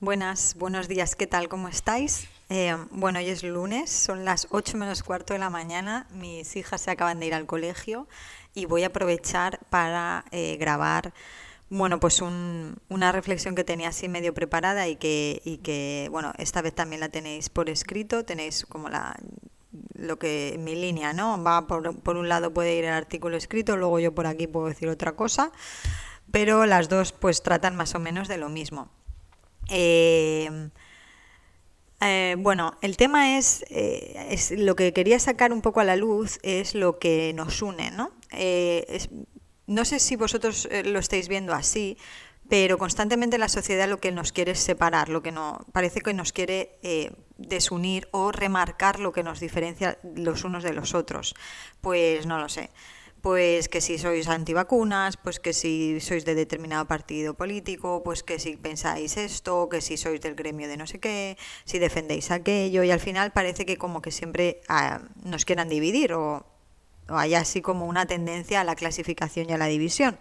Buenas, buenos días, ¿qué tal? ¿Cómo estáis? Eh, bueno, hoy es lunes, son las 8 menos cuarto de la mañana, mis hijas se acaban de ir al colegio y voy a aprovechar para eh, grabar, bueno, pues una reflexión que tenía así medio preparada y que, y que, bueno, esta vez también la tenéis por escrito, tenéis como la lo que mi línea, ¿no? Va por, por un lado puede ir el artículo escrito, luego yo por aquí puedo decir otra cosa, pero las dos pues tratan más o menos de lo mismo. Eh, eh, bueno, el tema es, eh, es, lo que quería sacar un poco a la luz es lo que nos une, ¿no? no sé si vosotros lo estáis viendo así, pero constantemente la sociedad lo que nos quiere es separar, lo que no parece que nos quiere desunir o remarcar lo que nos diferencia los unos de los otros. Pues no lo sé pues que si sois antivacunas, pues que si sois de determinado partido político, pues que si pensáis esto, que si sois del gremio de no sé qué, si defendéis aquello, y al final parece que como que siempre ah, nos quieran dividir o, o hay así como una tendencia a la clasificación y a la división.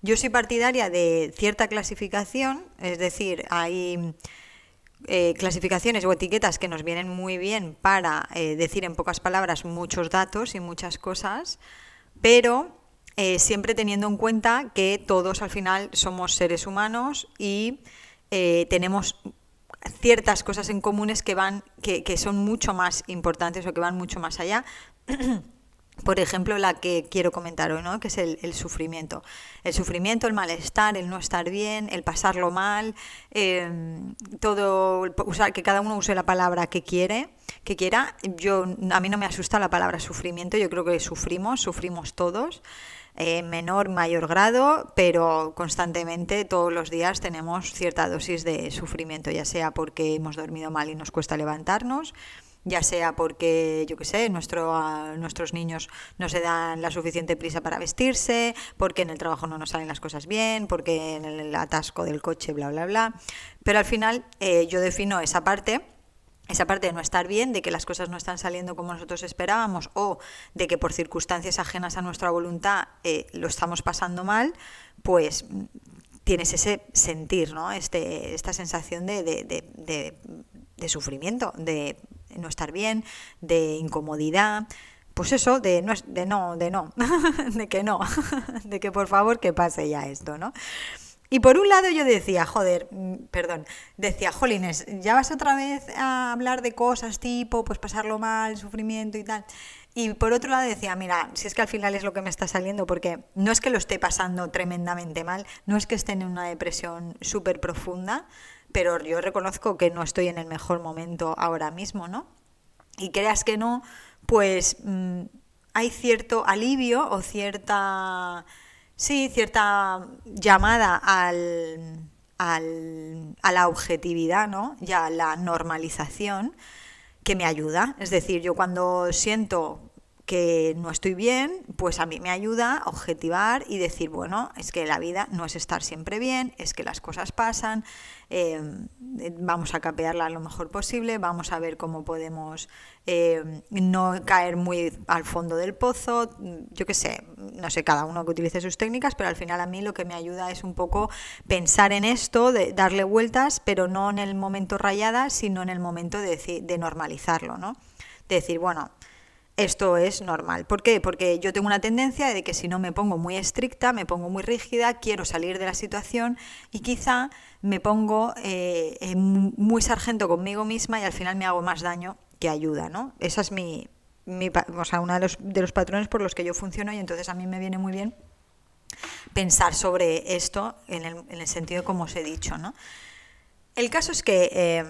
Yo soy partidaria de cierta clasificación, es decir, hay eh, clasificaciones o etiquetas que nos vienen muy bien para eh, decir en pocas palabras muchos datos y muchas cosas, pero eh, siempre teniendo en cuenta que todos al final somos seres humanos y tenemos ciertas cosas en comunes que van que, que, son mucho más importantes o que van mucho más allá por ejemplo, la que quiero comentar hoy, ¿no? que es el, sufrimiento. El sufrimiento, el malestar, el no estar bien, el pasarlo mal, em, todo, usar, que cada uno use la palabra que quiere, que quiera. Yo, a mí no me asusta la palabra sufrimiento, yo creo que sufrimos, sufrimos todos. En menor, mayor grado, pero constantemente todos los días tenemos cierta dosis de sufrimiento, ya sea porque hemos dormido mal y nos cuesta levantarnos, ya sea porque, yo qué sé, nuestro, nuestros niños no se dan la suficiente prisa para vestirse, porque en el trabajo no nos salen las cosas bien, porque en el atasco del coche, bla, bla, bla. Pero al final eh, yo defino esa parte esa parte de no estar bien, de que las cosas no están saliendo como nosotros esperábamos o de que por circunstancias ajenas a nuestra voluntad eh, lo estamos pasando mal, pues tienes ese sentir, ¿no? Este, esta sensación de, de, de sufrimiento, de no estar bien, de incomodidad, pues eso, de no, de no, de no, de que no, de que por favor que pase ya esto, ¿no? Y por un lado yo decía, joder, mm, perdón, decía, jolines, ya vas otra vez a hablar de cosas tipo, pues pasarlo mal, sufrimiento y tal. Y por otro lado decía, mira, si es que al final es lo que me está saliendo, porque no es que lo esté pasando tremendamente mal, no es que esté en una depresión súper profunda, pero yo reconozco que no estoy en el mejor momento ahora mismo, ¿no? Y creas que no, pues mm, hay cierto alivio o cierta, sí, cierta llamada al, al, a la objetividad, ¿no? Ya a la normalización que me ayuda. Es decir, yo cuando siento que no estoy bien, pues a mí me ayuda a objetivar y decir, bueno, es que la vida no es estar siempre bien, es que las cosas pasan, eh, vamos a capearla lo mejor posible, vamos a ver cómo podemos eh, no caer muy al fondo del pozo, yo qué sé, no sé, cada uno que utilice sus técnicas, pero al final a mí lo que me ayuda es un poco pensar en esto, darle vueltas, pero no en el momento rayada, sino en el momento de, de normalizarlo, ¿no? De decir, bueno, esto es normal. ¿Por qué? Porque yo tengo una tendencia de que si no me pongo muy estricta, me pongo muy rígida, quiero salir de la situación y quizá me pongo eh, muy sargento conmigo misma y al final me hago más daño que ayuda, ¿no? Esa es mi, mi o sea, uno de los, de los patrones por los que yo funciono y entonces a mí me viene muy bien pensar sobre esto en el, en el sentido como os he dicho, ¿no? El caso es que eh,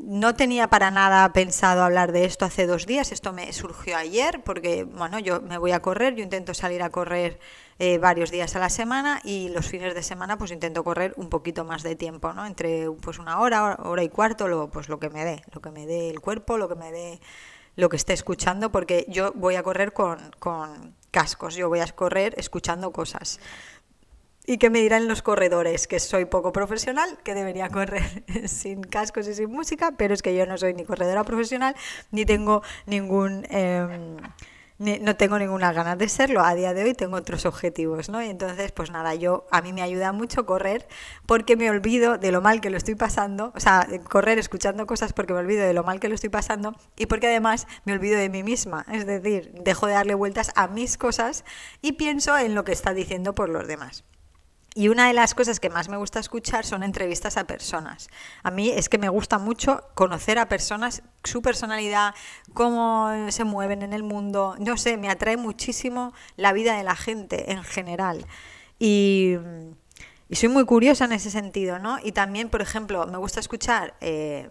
no tenía para nada pensado hablar de esto hace dos días, esto me surgió ayer porque, bueno, yo me voy a correr, yo intento salir a correr eh, varios días a la semana y los fines de semana pues intento correr un poquito más de tiempo, ¿no? Entre pues una hora, hora y cuarto, lo, pues lo que me dé, lo que me dé el cuerpo, lo que me dé lo que esté escuchando, porque yo voy a correr con, con cascos, yo voy a correr escuchando cosas. ¿Y qué me dirán los corredores? Que soy poco profesional, que debería correr sin cascos y sin música, pero es que yo no soy ni corredora profesional, ni tengo ningún... Em, no tengo ninguna ganas de serlo. A día de hoy tengo otros objetivos, ¿no? Y entonces, pues nada, yo a mí me ayuda mucho correr porque me olvido de lo mal que lo estoy pasando, o sea, correr escuchando cosas porque me olvido de lo mal que lo estoy pasando y porque además me olvido de mí misma, es decir, dejo de darle vueltas a mis cosas y pienso en lo que está diciendo por los demás. Y una de las cosas que más me gusta escuchar son entrevistas a personas. A mí es que me gusta mucho conocer a personas, su personalidad, cómo se mueven en el mundo. No sé, me atrae muchísimo la vida de la gente en general. Y, soy muy curiosa en ese sentido, ¿no? Y también, por ejemplo, me gusta escuchar eh,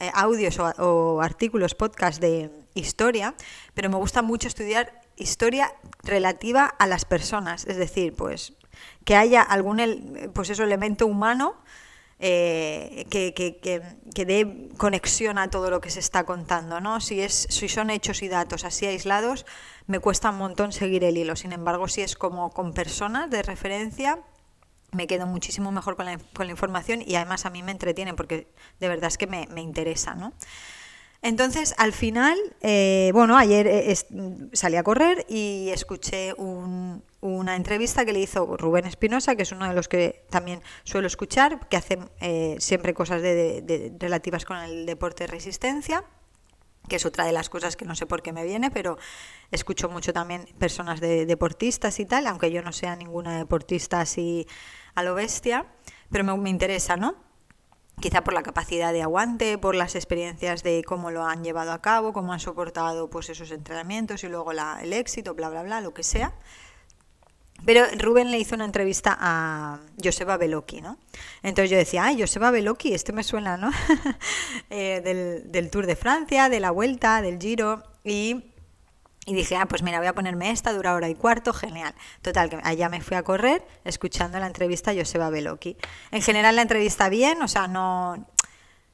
eh, audios o, artículos, podcast de historia, pero me gusta mucho estudiar historia relativa a las personas. Es decir, pues que haya algún pues eso, elemento humano eh, que, que, que, dé conexión a todo lo que se está contando. ¿no? Si, es, si son hechos y datos así aislados, me cuesta un montón seguir el hilo. Sin embargo, si es como con personas de referencia, me quedo muchísimo mejor con la, con la información y además a mí me entretiene porque de verdad es que me, me interesa. ¿no? Entonces, al final, eh, bueno, ayer eh, salí a correr y escuché una entrevista que le hizo Rubén Espinosa, que es uno de los que también suelo escuchar, que hace eh, siempre cosas de, relativas con el deporte de resistencia, que es otra de las cosas que no sé por qué me viene, pero escucho mucho también personas de deportistas y tal, aunque yo no sea ninguna deportista así a lo bestia, pero me interesa, ¿no? Quizá por la capacidad de aguante, por las experiencias de cómo lo han llevado a cabo, cómo han soportado pues esos entrenamientos y luego el éxito, bla, bla, bla, lo que sea. Pero Rubén le hizo una entrevista a Joseba Beloki, ¿no? Entonces yo decía, ay, Joseba Beloki, este me suena, ¿no? Eh, del, del Tour de Francia, de la Vuelta, del Giro, y y dije, ah, pues mira, voy a ponerme esta, dura hora y cuarto, genial. Total, que allá me fui a correr escuchando la entrevista a Joseba Beloki. En general la entrevista bien, o sea, no,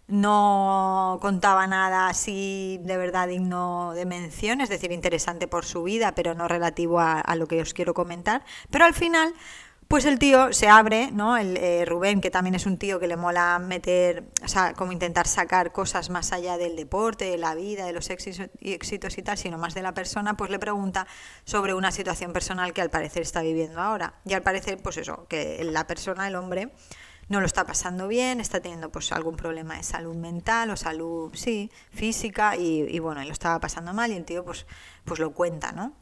no contaba nada así de verdad digno de mención, es decir, interesante por su vida, pero no relativo a, a lo que os quiero comentar. Pero al final pues el tío se abre, ¿no? El eh, Rubén, que también es un tío que le mola meter, o sea, como intentar sacar cosas más allá del deporte, de la vida, de los éxitos y, tal, sino más de la persona, pues le pregunta sobre una situación personal que al parecer está viviendo ahora. Y al parecer, pues eso, que la persona, el hombre, no lo está pasando bien, está teniendo pues algún problema de salud mental o salud, sí, física, y, y bueno, y lo estaba pasando mal y el tío pues, pues lo cuenta, ¿no?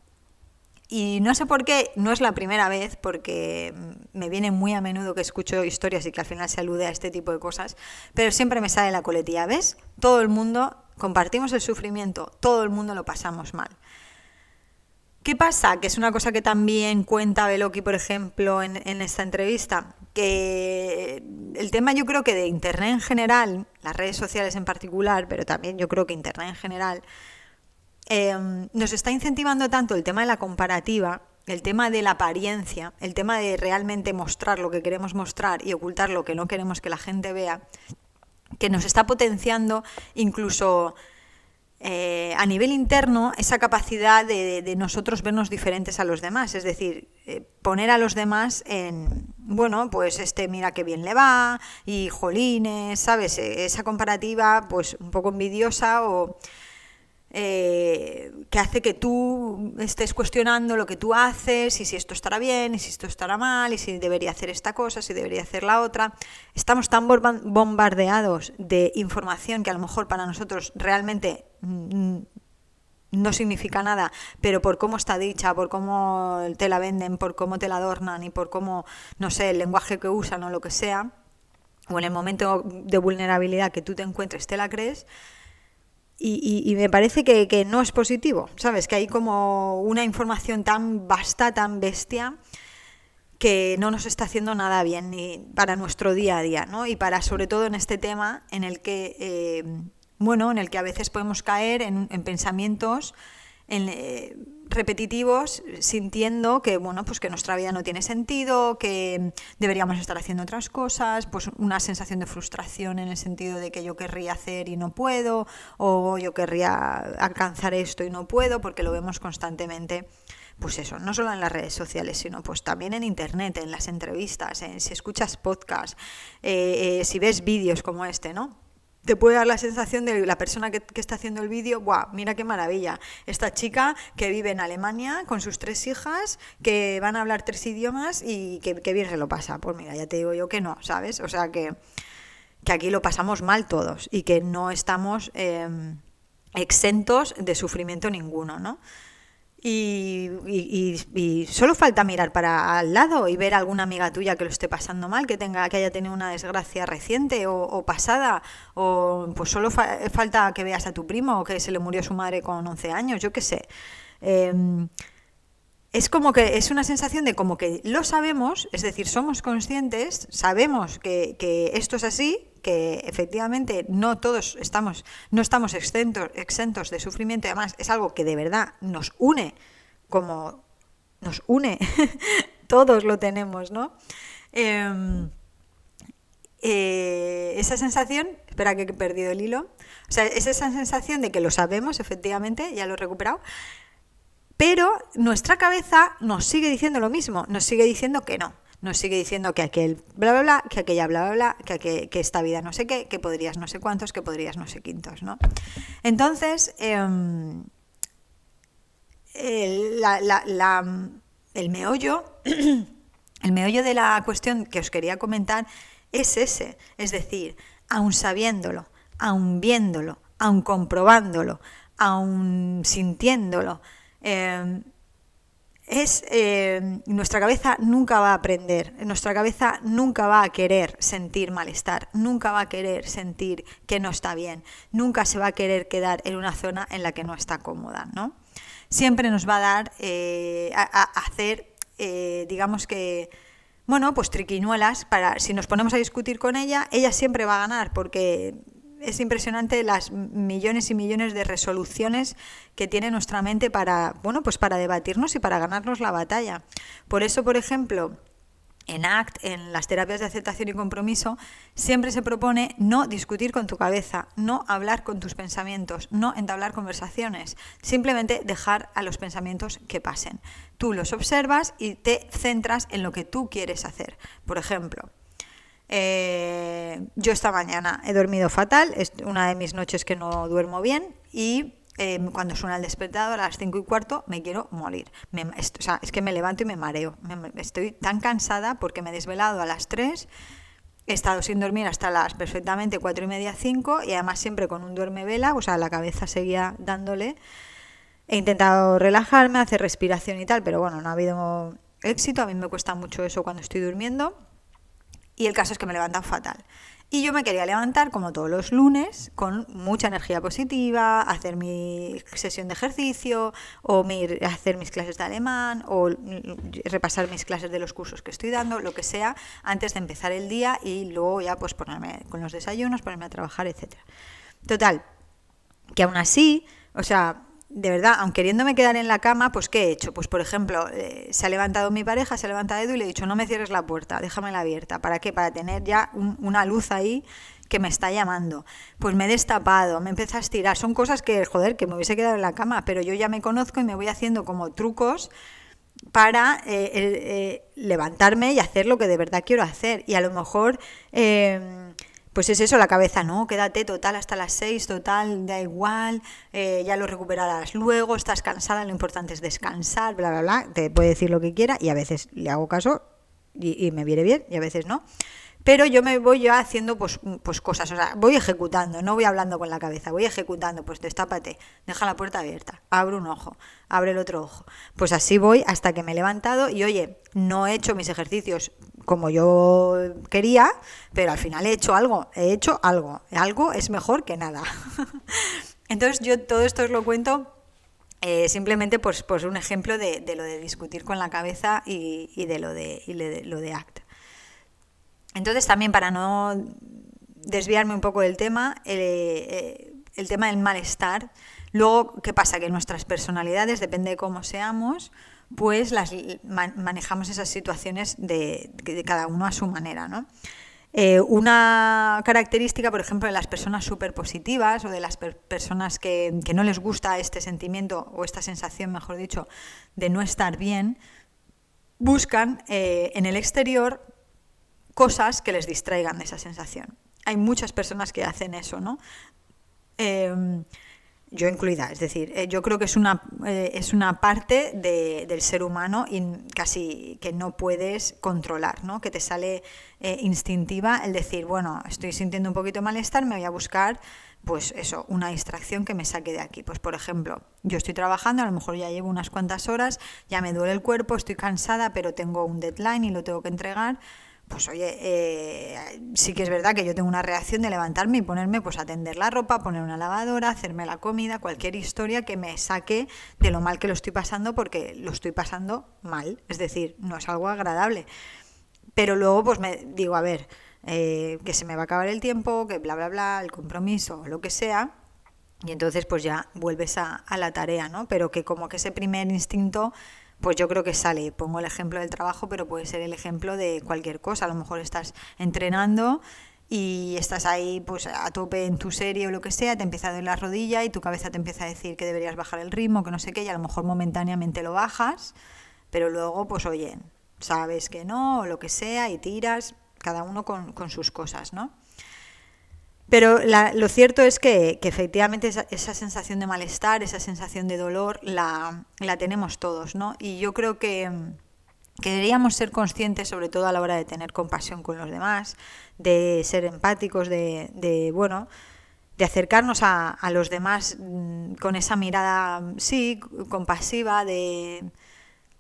Y no sé por qué, no es la primera vez, porque me viene muy a menudo que escucho historias y que al final se alude a este tipo de cosas, pero siempre me sale la coletilla, ¿ves? Todo el mundo compartimos el sufrimiento, todo el mundo lo pasamos mal. ¿Qué pasa? Que es una cosa que también cuenta Beloki, por ejemplo, en, en, esta entrevista, que el tema yo creo que de Internet en general, las redes sociales en particular, pero también yo creo que Internet en general, Em, nos está incentivando tanto el tema de la comparativa, el tema de la apariencia, el tema de realmente mostrar lo que queremos mostrar y ocultar lo que no queremos que la gente vea, que nos está potenciando incluso eh, a nivel interno esa capacidad de, nosotros vernos diferentes a los demás, es decir, eh, poner a los demás en, bueno, pues este mira qué bien le va y jolines, ¿sabes? E, esa comparativa pues un poco envidiosa o eh, que hace que tú estés cuestionando lo que tú haces y si esto estará bien y si esto estará mal y si debería hacer esta cosa, si debería hacer la otra. Estamos tan bombardeados de información que a lo mejor para nosotros realmente mm, no significa nada, pero por cómo está dicha, por cómo te la venden, por cómo te la adornan y por cómo, no sé, el lenguaje que usan o lo que sea, o en el momento de vulnerabilidad que tú te encuentres te la crees, y, me parece que, no es positivo, ¿sabes? Que hay como una información tan vasta, tan bestia, que no nos está haciendo nada bien ni para nuestro día a día, ¿no? Y para, sobre todo, en este tema en el que, eh, bueno, en el que a veces podemos caer en, pensamientos en, eh, repetitivos sintiendo que bueno pues que nuestra vida no tiene sentido que deberíamos estar haciendo otras cosas pues una sensación de frustración en el sentido de que yo querría hacer y no puedo o yo querría alcanzar esto y no puedo porque lo vemos constantemente pues eso, no solo en las redes sociales, sino pues también en internet, en las entrevistas, en, si escuchas podcasts, eh, eh, si ves vídeos como este, ¿no? Te puede dar la sensación de la persona que, está haciendo el vídeo, ¡guau! Mira qué maravilla. Esta chica que vive en Alemania con sus tres hijas, que van a hablar tres idiomas y que, bien se lo pasa. Pues mira, ya te digo yo que no, ¿sabes? O sea que, que aquí lo pasamos mal todos y que no estamos em, exentos de sufrimiento ninguno, ¿no? Y, y, solo falta mirar para al lado y ver a alguna amiga tuya que lo esté pasando mal, que tenga, que haya tenido una desgracia reciente o, pasada, o pues solo falta que veas a tu primo que se le murió su madre con 11 años, yo qué sé. Em, es como que es una sensación de como que lo sabemos, es decir, somos conscientes, sabemos que, que esto es así, que efectivamente no todos estamos, no estamos exentos, exentos de sufrimiento, además es algo que de verdad nos une, como nos une, todos lo tenemos, ¿no? Em, eh, esa sensación, espera que he perdido el hilo, o sea, es esa sensación de que lo sabemos, efectivamente, ya lo he recuperado, pero nuestra cabeza nos sigue diciendo lo mismo, nos sigue diciendo que no, nos sigue diciendo que aquel bla bla bla, que aquella bla bla bla, que, que esta vida no sé qué, que podrías no sé cuántos, que podrías no sé quintos, ¿no? Entonces, em, el, el meollo, el meollo de la cuestión que os quería comentar es ese, es decir, aun sabiéndolo, aun viéndolo, aun comprobándolo, aun sintiéndolo, em, es eh, nuestra cabeza nunca va a aprender, nuestra cabeza nunca va a querer sentir malestar, nunca va a querer sentir que no está bien, nunca se va a querer quedar en una zona en la que no está cómoda, ¿no? Siempre nos va a dar eh, a, hacer, eh, digamos que, bueno, pues triquiñuelas para si nos ponemos a discutir con ella, ella siempre va a ganar porque es impresionante las millones y millones de resoluciones que tiene nuestra mente para, bueno, pues para debatirnos y para ganarnos la batalla. Por eso, por ejemplo, en ACT, en las terapias de aceptación y compromiso, siempre se propone no discutir con tu cabeza, no hablar con tus pensamientos, no entablar conversaciones, simplemente dejar a los pensamientos que pasen. Tú los observas y te centras en lo que tú quieres hacer. Por ejemplo, eh, yo esta mañana he dormido fatal, es una de mis noches que no duermo bien y eh, cuando suena el despertador a las 5 y cuarto me quiero morir. sea, es que me levanto y me mareo. estoy tan cansada porque me he desvelado a las 3, he estado sin dormir hasta las perfectamente 4 y media, 5 y además siempre con un duerme vela, o sea, la cabeza seguía dándole. He intentado relajarme, hacer respiración y tal, pero bueno, no ha habido éxito. A mí me cuesta mucho eso cuando estoy durmiendo. Y el caso es que me levantan fatal. Y yo me quería levantar como todos los lunes con mucha energía positiva, hacer mi sesión de ejercicio o hacer mis clases de alemán o repasar mis clases de los cursos que estoy dando, lo que sea, antes de empezar el día y luego ya pues ponerme con los desayunos, ponerme a trabajar, etc. Total, que aún así, o sea, de verdad, aun queriéndome quedar en la cama, pues ¿qué he hecho? Pues por ejemplo, eh, se ha levantado mi pareja, se ha levantado Edu y le he dicho, no me cierres la puerta, déjamela abierta. ¿Para qué? Para tener ya una luz ahí que me está llamando. Pues me he destapado, me empieza a estirar. Son cosas que, joder, que me hubiese quedado en la cama, pero yo ya me conozco y me voy haciendo como trucos para eh, eh, levantarme y hacer lo que de verdad quiero hacer. Y a lo mejor pues es eso, la cabeza, no, quédate total hasta las seis, total, da igual, eh, ya lo recuperarás luego, estás cansada, lo importante es descansar, bla, bla, bla, te puede decir lo que quiera y a veces le hago caso y, me viene bien y a veces no. Pero yo me voy ya haciendo pues, pues cosas, o sea, voy ejecutando, no voy hablando con la cabeza, voy ejecutando, pues destápate, deja la puerta abierta, abre un ojo, abre el otro ojo. Pues así voy hasta que me he levantado y oye, no he hecho mis ejercicios como yo quería, pero al final he hecho algo, he hecho algo, algo es mejor que nada. Entonces yo todo esto os lo cuento eh, simplemente pues, pues un ejemplo de, lo de discutir con la cabeza y, de lo de, lo de ACT. Entonces también para no desviarme un poco del tema, eh, el, tema del malestar, Luego, ¿qué pasa? Que nuestras personalidades, depende de cómo seamos, pues las manejamos esas situaciones de, cada uno a su manera, ¿no? Eh, una característica, por ejemplo, de las personas súper positivas o de las personas que, que, no les gusta este sentimiento o esta sensación, mejor dicho, de no estar bien, buscan eh, en el exterior cosas que les distraigan de esa sensación. Hay muchas personas que hacen eso, ¿no? Em, yo incluida, es decir, eh, yo creo que es una, eh, es una parte del ser humano y casi que no puedes controlar, ¿no? que te sale eh, instintiva el decir, bueno, estoy sintiendo un poquito malestar, me voy a buscar pues eso, una distracción que me saque de aquí. Pues por ejemplo, yo estoy trabajando, a lo mejor ya llevo unas cuantas horas, ya me duele el cuerpo, estoy cansada, pero tengo un deadline y lo tengo que entregar pues oye, eh, sí que es verdad que yo tengo una reacción de levantarme y ponerme pues a tender la ropa, poner una lavadora, hacerme la comida, cualquier historia que me saque de lo mal que lo estoy pasando porque lo estoy pasando mal, es decir, no es algo agradable. Pero luego pues me digo, a ver, eh, que se me va a acabar el tiempo, que bla, bla, bla, el compromiso, lo que sea, y entonces pues ya vuelves a, a la tarea, ¿no? Pero que como que ese primer instinto pues yo creo que sale. Pongo el ejemplo del trabajo, pero puede ser el ejemplo de cualquier cosa. A lo mejor estás entrenando y estás ahí pues a tope en tu serie o lo que sea, te empieza a doler la rodilla y tu cabeza te empieza a decir que deberías bajar el ritmo, que no sé qué, y a lo mejor momentáneamente lo bajas, pero luego pues oye, sabes que no, o lo que sea, y tiras, cada uno con, con sus cosas, ¿no? Pero lo cierto es que, efectivamente esa, sensación de malestar, esa sensación de dolor, la, tenemos todos, ¿no? Y yo creo que, deberíamos ser conscientes, sobre todo a la hora de tener compasión con los demás, de ser empáticos, de, bueno, de acercarnos a, los demás mm, con esa mirada, sí, compasiva, de,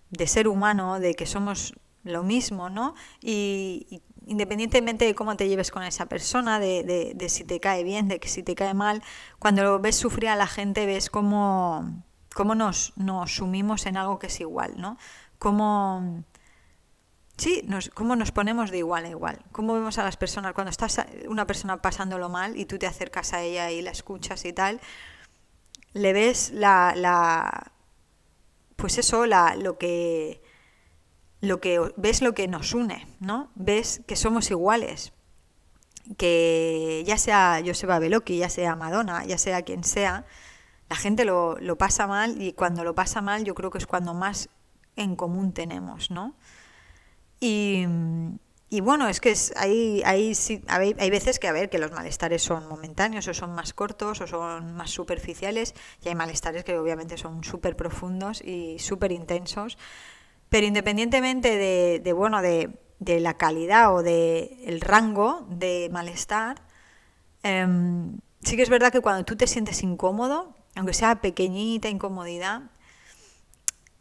de ser humano, de que somos lo mismo, ¿no? Y, independientemente de cómo te lleves con esa persona, de, si te cae bien, de que si te cae mal, cuando ves sufrir a la gente ves cómo, cómo nos, nos sumimos en algo que es igual, ¿no? Cómo, sí, nos, cómo nos ponemos de igual a igual, cómo vemos a las personas, cuando estás una persona pasándolo mal y tú te acercas a ella y la escuchas y tal, le ves la, la pues eso, la, lo que lo que ves lo que nos une, ¿no? Ves que somos iguales, que ya sea Joseba Beloki, ya sea Madonna, ya sea quien sea, la gente lo, lo, pasa mal y cuando lo pasa mal yo creo que es cuando más en común tenemos, ¿no? Y, y bueno, es que es, hay, hay, hay, hay, veces que, a ver, que los malestares son momentáneos o son más cortos o son más superficiales y hay malestares que obviamente son súper profundos y súper intensos pero independientemente de, bueno, de, la calidad o del el rango de malestar, em, sí que es verdad que cuando tú te sientes incómodo, aunque sea pequeñita incomodidad,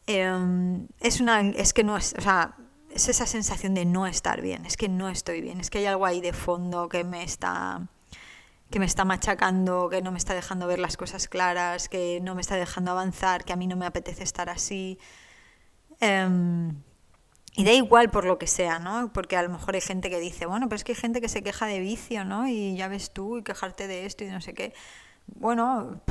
em, es una es que no es, o sea, es esa sensación de no estar bien, es que no estoy bien, es que hay algo ahí de fondo que me está que me está machacando, que no me está dejando ver las cosas claras, que no me está dejando avanzar, que a mí no me apetece estar así. Em, y da igual por lo que sea, ¿no? Porque a lo mejor hay gente que dice, bueno, pero es que hay gente que se queja de vicio, ¿no? Y ya ves tú, y quejarte de esto y no sé qué. Bueno,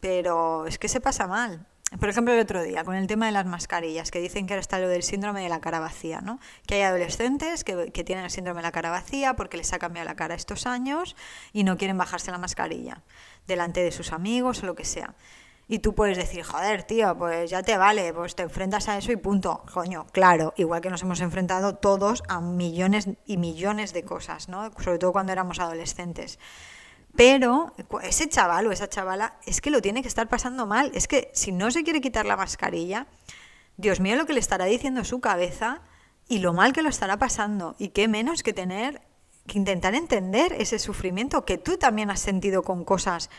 pero es que se pasa mal. Por ejemplo, el otro día, con el tema de las mascarillas, que dicen que ahora está lo del síndrome de la cara vacía, ¿no? Que hay adolescentes que, que tienen el síndrome de la cara vacía porque les ha cambiado la cara estos años y no quieren bajarse la mascarilla delante de sus amigos o lo que sea. Y tú puedes decir, joder, tío, pues ya te vale, pues te enfrentas a eso y punto. Coño, claro, igual que nos hemos enfrentado todos a millones y millones de cosas, ¿no? Sobre todo cuando éramos adolescentes. Pero ese chaval o esa chavala es que lo tiene que estar pasando mal. Es que si no se quiere quitar la mascarilla, Dios mío lo que le estará diciendo su cabeza y lo mal que lo estará pasando. Y qué menos que tener que intentar entender ese sufrimiento que tú también has sentido con cosas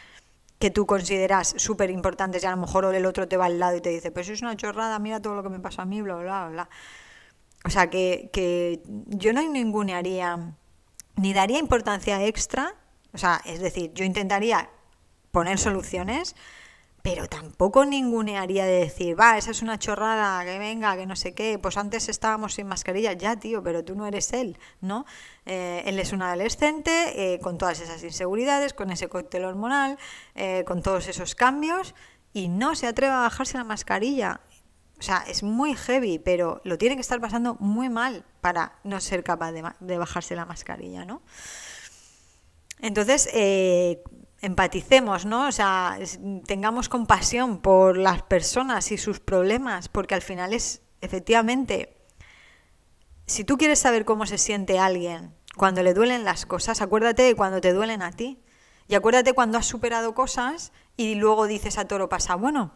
que tú consideras súper importantes y a lo mejor el otro te va al lado y te dice, pues es una chorrada, mira todo lo que me pasa a mí, bla, bla, bla. O sea, que, que yo no ningunearía ni daría importancia extra, o sea, es decir, yo intentaría poner soluciones, pero tampoco ningunearía de decir, va, esa es una chorrada, que venga, que no sé qué, pues antes estábamos sin mascarilla, ya tío, pero tú no eres él, ¿no? Eh, él es un adolescente eh, con todas esas inseguridades, con ese cóctel hormonal, eh, con todos esos cambios y no se atreve a bajarse la mascarilla. O sea, es muy heavy, pero lo tiene que estar pasando muy mal para no ser capaz de, de bajarse la mascarilla, ¿no? Entonces, empaticemos, ¿no? O sea, tengamos compasión por las personas y sus problemas, porque al final es, efectivamente, si tú quieres saber cómo se siente alguien cuando le duelen las cosas, acuérdate de cuando te duelen a ti. Y acuérdate cuando has superado cosas y luego dices a toro pasa, bueno,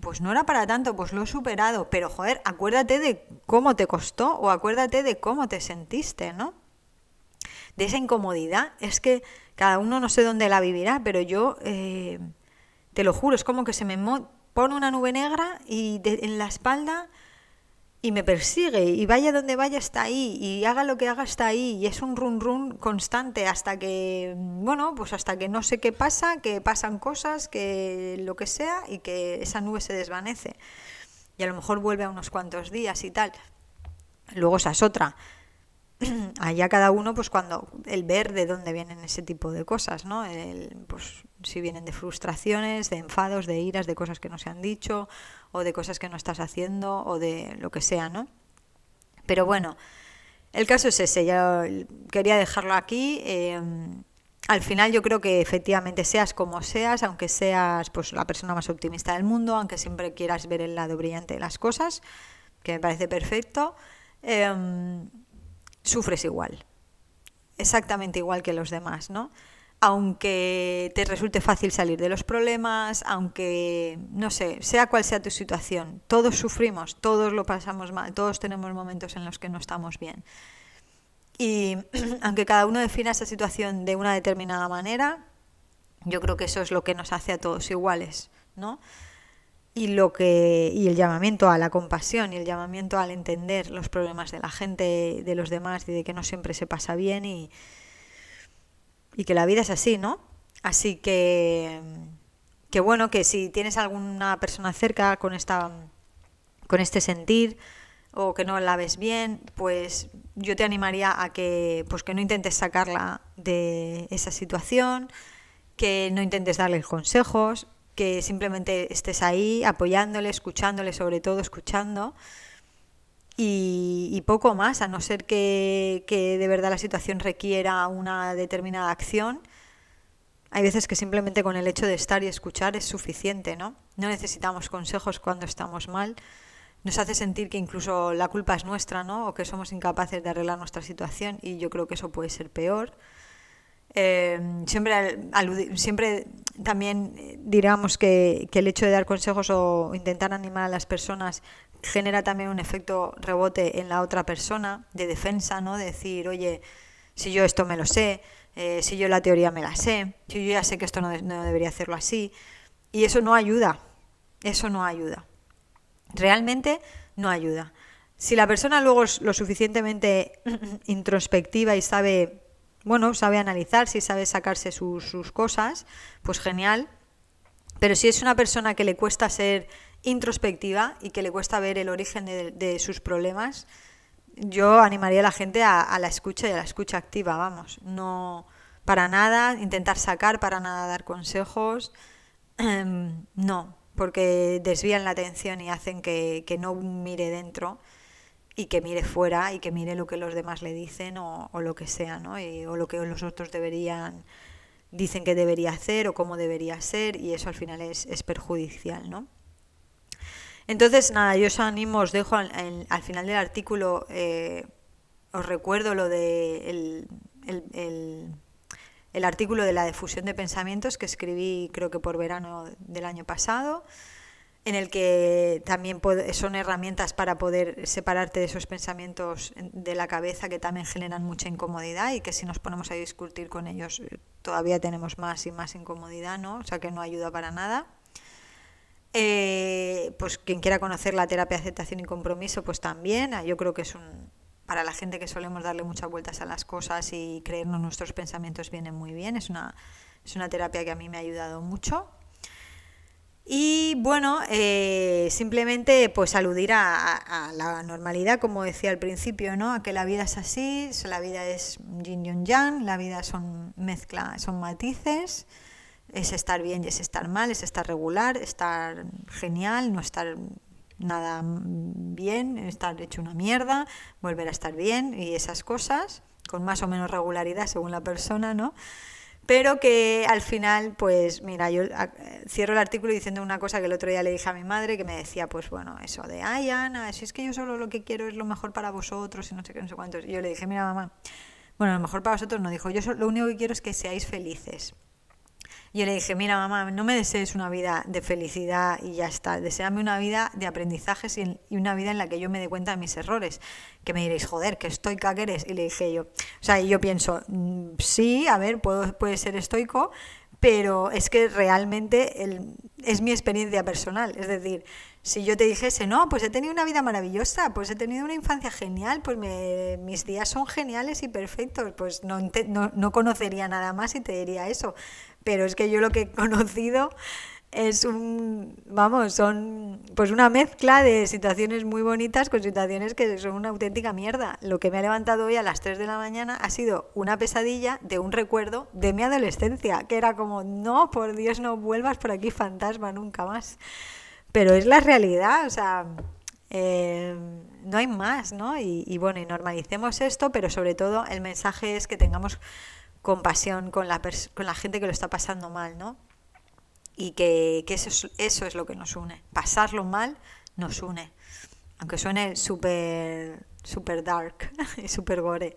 pues no era para tanto, pues lo he superado, pero joder, acuérdate de cómo te costó o acuérdate de cómo te sentiste, ¿no? De esa incomodidad. Es que cada uno no sé dónde la vivirá, pero yo eh, te lo juro, es como que se me pone una nube negra y en la espalda y me persigue y vaya donde vaya está ahí y haga lo que haga está ahí y es un run run constante hasta que bueno pues hasta que no sé qué pasa que pasan cosas que lo que sea y que esa nube se desvanece. Y a lo mejor vuelve a unos cuantos días y tal. Luego esa es otra allá cada uno pues cuando el ver de dónde vienen ese tipo de cosas no el, pues si vienen de frustraciones de enfados de iras de cosas que no se han dicho o de cosas que no estás haciendo o de lo que sea no pero bueno el caso es ese ya quería dejarlo aquí em, al final yo creo que efectivamente seas como seas aunque seas pues la persona más optimista del mundo aunque siempre quieras ver el lado brillante de las cosas que me parece perfecto eh, sufres igual, exactamente igual que los demás, ¿no? Aunque te resulte fácil salir de los problemas, aunque, no sé, sea cual sea tu situación, todos sufrimos, todos lo pasamos mal, todos tenemos momentos en los que no estamos bien. Y aunque cada uno defina esa situación de una determinada manera, yo creo que eso es lo que nos hace a todos iguales, ¿no? Y lo que y el llamamiento a la compasión y el llamamiento al entender los problemas de la gente, de los demás y de que no siempre se pasa bien y, y que la vida es así, ¿no? Así que que bueno, que si tienes alguna persona cerca con esta con este sentir o que no la ves bien, pues yo te animaría a que pues que no intentes sacarla de esa situación, que no intentes darle consejos, que simplemente estés ahí apoyándole, escuchándole, sobre todo escuchando. Y, poco más, a no ser que, que, de verdad la situación requiera una determinada acción. Hay veces que simplemente con el hecho de estar y escuchar es suficiente, ¿no? No necesitamos consejos cuando estamos mal. Nos hace sentir que incluso la culpa es nuestra, ¿no? O que somos incapaces de arreglar nuestra situación y yo creo que eso puede ser peor. Eh, siempre, siempre también eh, diríamos que, que, el hecho de dar consejos o intentar animar a las personas genera también un efecto rebote en la otra persona de defensa, ¿no? De decir, oye, si yo esto me lo sé, eh, si yo la teoría me la sé, si yo ya sé que esto no, no debería hacerlo así. Y eso no ayuda, eso no ayuda. Realmente no ayuda. Si la persona luego es lo suficientemente introspectiva y sabe bueno, sabe analizar, si sabe sacarse sus, cosas, pues genial. Pero si es una persona que le cuesta ser introspectiva y que le cuesta ver el origen de, sus problemas, yo animaría a la gente a, la escucha y a la escucha activa, vamos. No para nada intentar sacar, para nada dar consejos. no, porque desvían la atención y hacen que, que no mire dentro y que mire fuera y que mire lo que los demás le dicen o, lo que sea, ¿no? o lo que los otros deberían dicen que debería hacer o cómo debería ser y eso al final es, es perjudicial, ¿no? Entonces, nada, yo os animo, os dejo al, final del artículo, eh, os recuerdo lo de el, el, el artículo de la difusión de pensamientos que escribí creo que por verano del año pasado en el que también son herramientas para poder separarte de esos pensamientos de la cabeza que también generan mucha incomodidad y que si nos ponemos a discutir con ellos eh, todavía tenemos más y más incomodidad, ¿no? O sea que no ayuda para nada. Eh, pues quien quiera conocer la terapia de aceptación y compromiso, pues también. Yo creo que es un para la gente que solemos darle muchas vueltas a las cosas y creernos nuestros pensamientos viene muy bien. Es una, es una terapia que a mí me ha ayudado mucho. Y bueno, eh, simplemente pues aludir a, la normalidad, como decía al principio, ¿no? A que la vida es así, la vida es yin y yang, la vida son mezcla, son matices, es estar bien y es estar mal, es estar regular, estar genial, no estar nada bien, estar hecho una mierda, volver a estar bien y esas cosas, con más o menos regularidad según la persona, ¿no? Pero que al final, pues mira, yo cierro el artículo diciendo una cosa que el otro día le dije a mi madre, que me decía, pues bueno, eso de, ay Ana, si es que yo solo lo que quiero es lo mejor para vosotros y no sé qué, no sé cuántos. Y yo le dije, mira mamá, bueno, lo mejor para vosotros no, dijo, yo lo único que quiero es que seáis felices. Yo le dije, mira mamá, no me desees una vida de felicidad y ya está, deseame una vida de aprendizajes y, una vida en la que yo me dé cuenta de mis errores. Que me diréis, joder, que estoica que eres. Y le dije yo, o sea, y yo pienso, mm, sí, a ver, puedo, puede ser estoico, pero es que realmente el, es mi experiencia personal. Es decir, si yo te dijese, no, pues he tenido una vida maravillosa, pues he tenido una infancia genial, pues mis días son geniales y perfectos, pues no, no, no, conocería nada más y te diría eso pero es que yo lo que he conocido es un, vamos, son pues una mezcla de situaciones muy bonitas con situaciones que son una auténtica mierda. Lo que me ha levantado hoy a las 3 de la mañana ha sido una pesadilla de un recuerdo de mi adolescencia, que era como, no, por Dios, no vuelvas por aquí fantasma nunca más. Pero es la realidad, o sea, eh, no hay más, ¿no? Y, y bueno, y normalicemos esto, pero sobre todo el mensaje es que tengamos compasión con la, con la gente que lo está pasando mal, ¿no? Y que, eso, es, eso es lo que nos une. Pasarlo mal nos une. Aunque suene súper super dark y súper gore.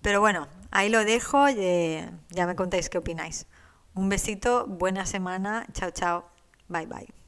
Pero bueno, ahí lo dejo y ya me contáis qué opináis. Un besito, buena semana, chao chao, bye bye.